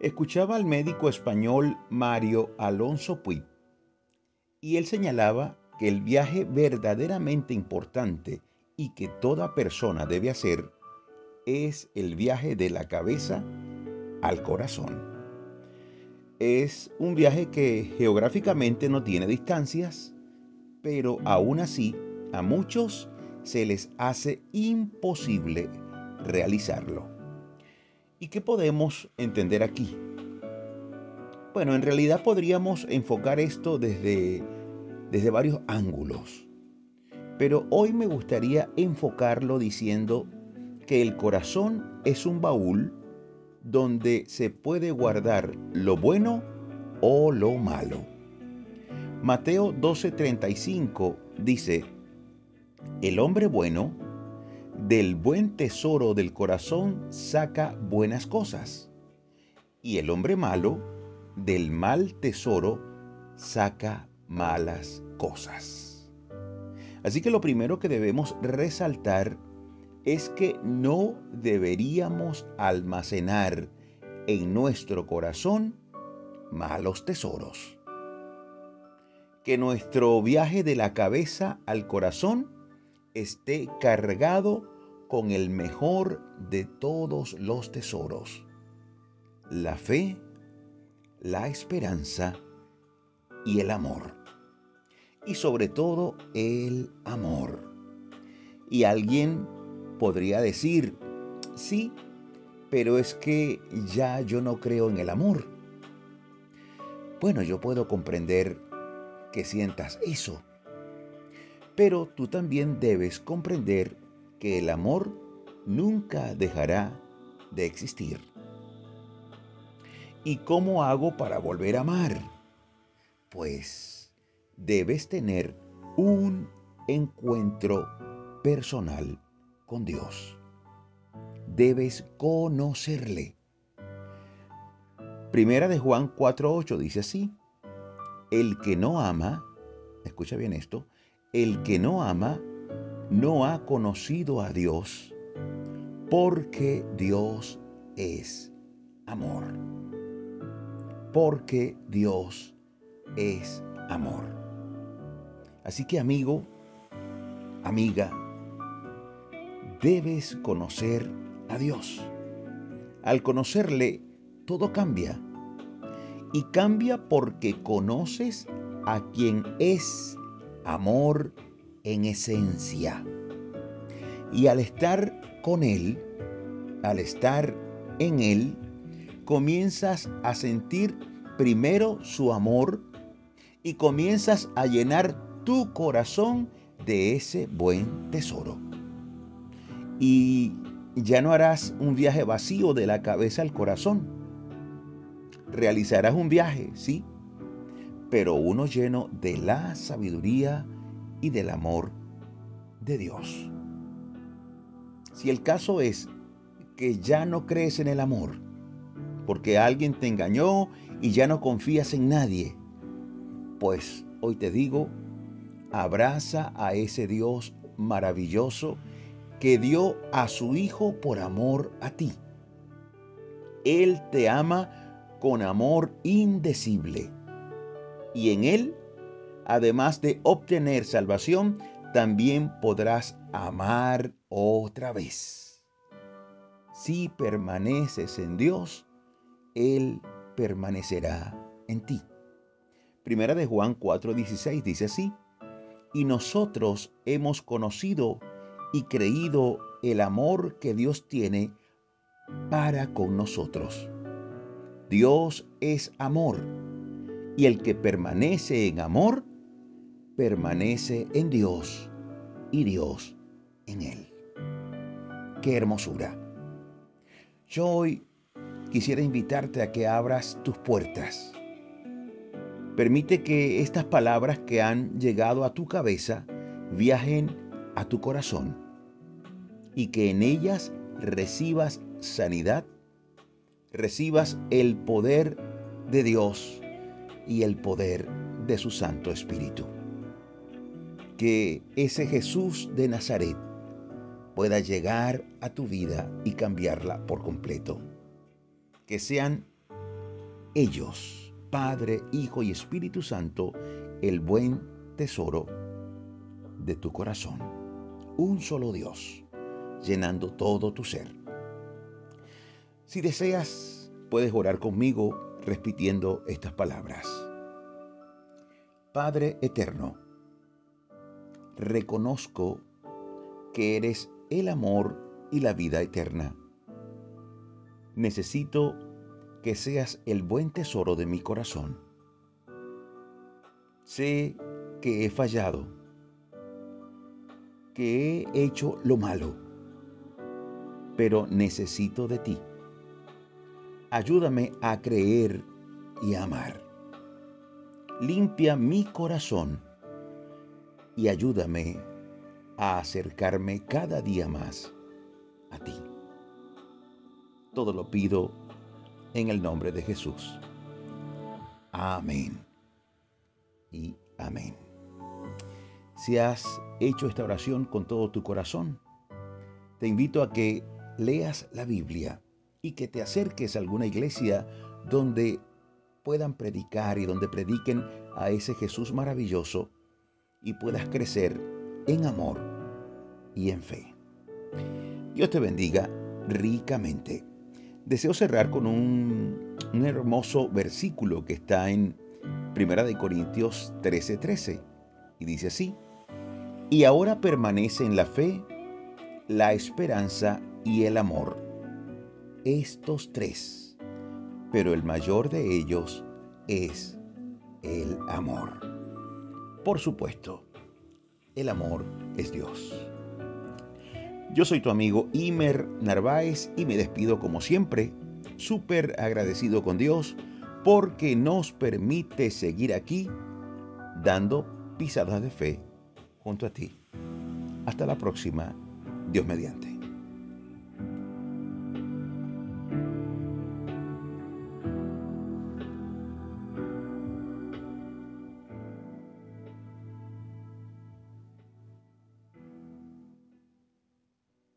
Escuchaba al médico español Mario Alonso Puig y él señalaba que el viaje verdaderamente importante y que toda persona debe hacer es el viaje de la cabeza al corazón. Es un viaje que geográficamente no tiene distancias, pero aún así a muchos se les hace imposible realizarlo. ¿Y qué podemos entender aquí? Bueno, en realidad podríamos enfocar esto desde, desde varios ángulos, pero hoy me gustaría enfocarlo diciendo que el corazón es un baúl donde se puede guardar lo bueno o lo malo. Mateo 12:35 dice, el hombre bueno del buen tesoro del corazón saca buenas cosas, y el hombre malo del mal tesoro saca malas cosas. Así que lo primero que debemos resaltar es que no deberíamos almacenar en nuestro corazón malos tesoros. Que nuestro viaje de la cabeza al corazón esté cargado con el mejor de todos los tesoros, la fe, la esperanza y el amor. Y sobre todo el amor. Y alguien podría decir, sí, pero es que ya yo no creo en el amor. Bueno, yo puedo comprender que sientas eso, pero tú también debes comprender que el amor nunca dejará de existir. ¿Y cómo hago para volver a amar? Pues debes tener un encuentro personal con Dios. Debes conocerle. Primera de Juan 4.8 dice así, el que no ama, escucha bien esto, el que no ama no ha conocido a Dios, porque Dios es amor. Porque Dios es amor. Así que amigo, amiga, debes conocer a Dios. Al conocerle, todo cambia. Y cambia porque conoces a quien es amor en esencia. Y al estar con Él, al estar en Él, comienzas a sentir primero su amor y comienzas a llenar tu corazón de ese buen tesoro y ya no harás un viaje vacío de la cabeza al corazón. Realizarás un viaje, sí, pero uno lleno de la sabiduría y del amor de Dios. Si el caso es que ya no crees en el amor, porque alguien te engañó y ya no confías en nadie, pues hoy te digo, abraza a ese Dios maravilloso que dio a su Hijo por amor a ti. Él te ama con amor indecible. Y en Él, además de obtener salvación, también podrás amar otra vez. Si permaneces en Dios, Él permanecerá en ti. Primera de Juan 4:16 dice así, y nosotros hemos conocido y creído el amor que Dios tiene para con nosotros. Dios es amor y el que permanece en amor, permanece en Dios y Dios en él. Qué hermosura. Yo hoy quisiera invitarte a que abras tus puertas. Permite que estas palabras que han llegado a tu cabeza viajen a tu corazón y que en ellas recibas sanidad, recibas el poder de Dios y el poder de su Santo Espíritu. Que ese Jesús de Nazaret pueda llegar a tu vida y cambiarla por completo. Que sean ellos, Padre, Hijo y Espíritu Santo, el buen tesoro de tu corazón. Un solo Dios, llenando todo tu ser. Si deseas, puedes orar conmigo repitiendo estas palabras. Padre eterno, reconozco que eres el amor y la vida eterna. Necesito que seas el buen tesoro de mi corazón. Sé que he fallado, que he hecho lo malo, pero necesito de ti. Ayúdame a creer y amar. Limpia mi corazón y ayúdame a acercarme cada día más a ti. Todo lo pido en el nombre de Jesús. Amén. Y amén. Si has hecho esta oración con todo tu corazón, te invito a que leas la Biblia y que te acerques a alguna iglesia donde puedan predicar y donde prediquen a ese Jesús maravilloso y puedas crecer en amor y en fe. Dios te bendiga ricamente. Deseo cerrar con un, hermoso versículo que está en 1 Corintios 13:13 13, y dice así, y ahora permanece en la fe, la esperanza y el amor. Estos tres, pero el mayor de ellos es el amor. Por supuesto, el amor es Dios. Yo soy tu amigo Imer Narváez y me despido como siempre, súper agradecido con Dios porque nos permite seguir aquí dando pisadas de fe junto a ti. Hasta la próxima, Dios mediante.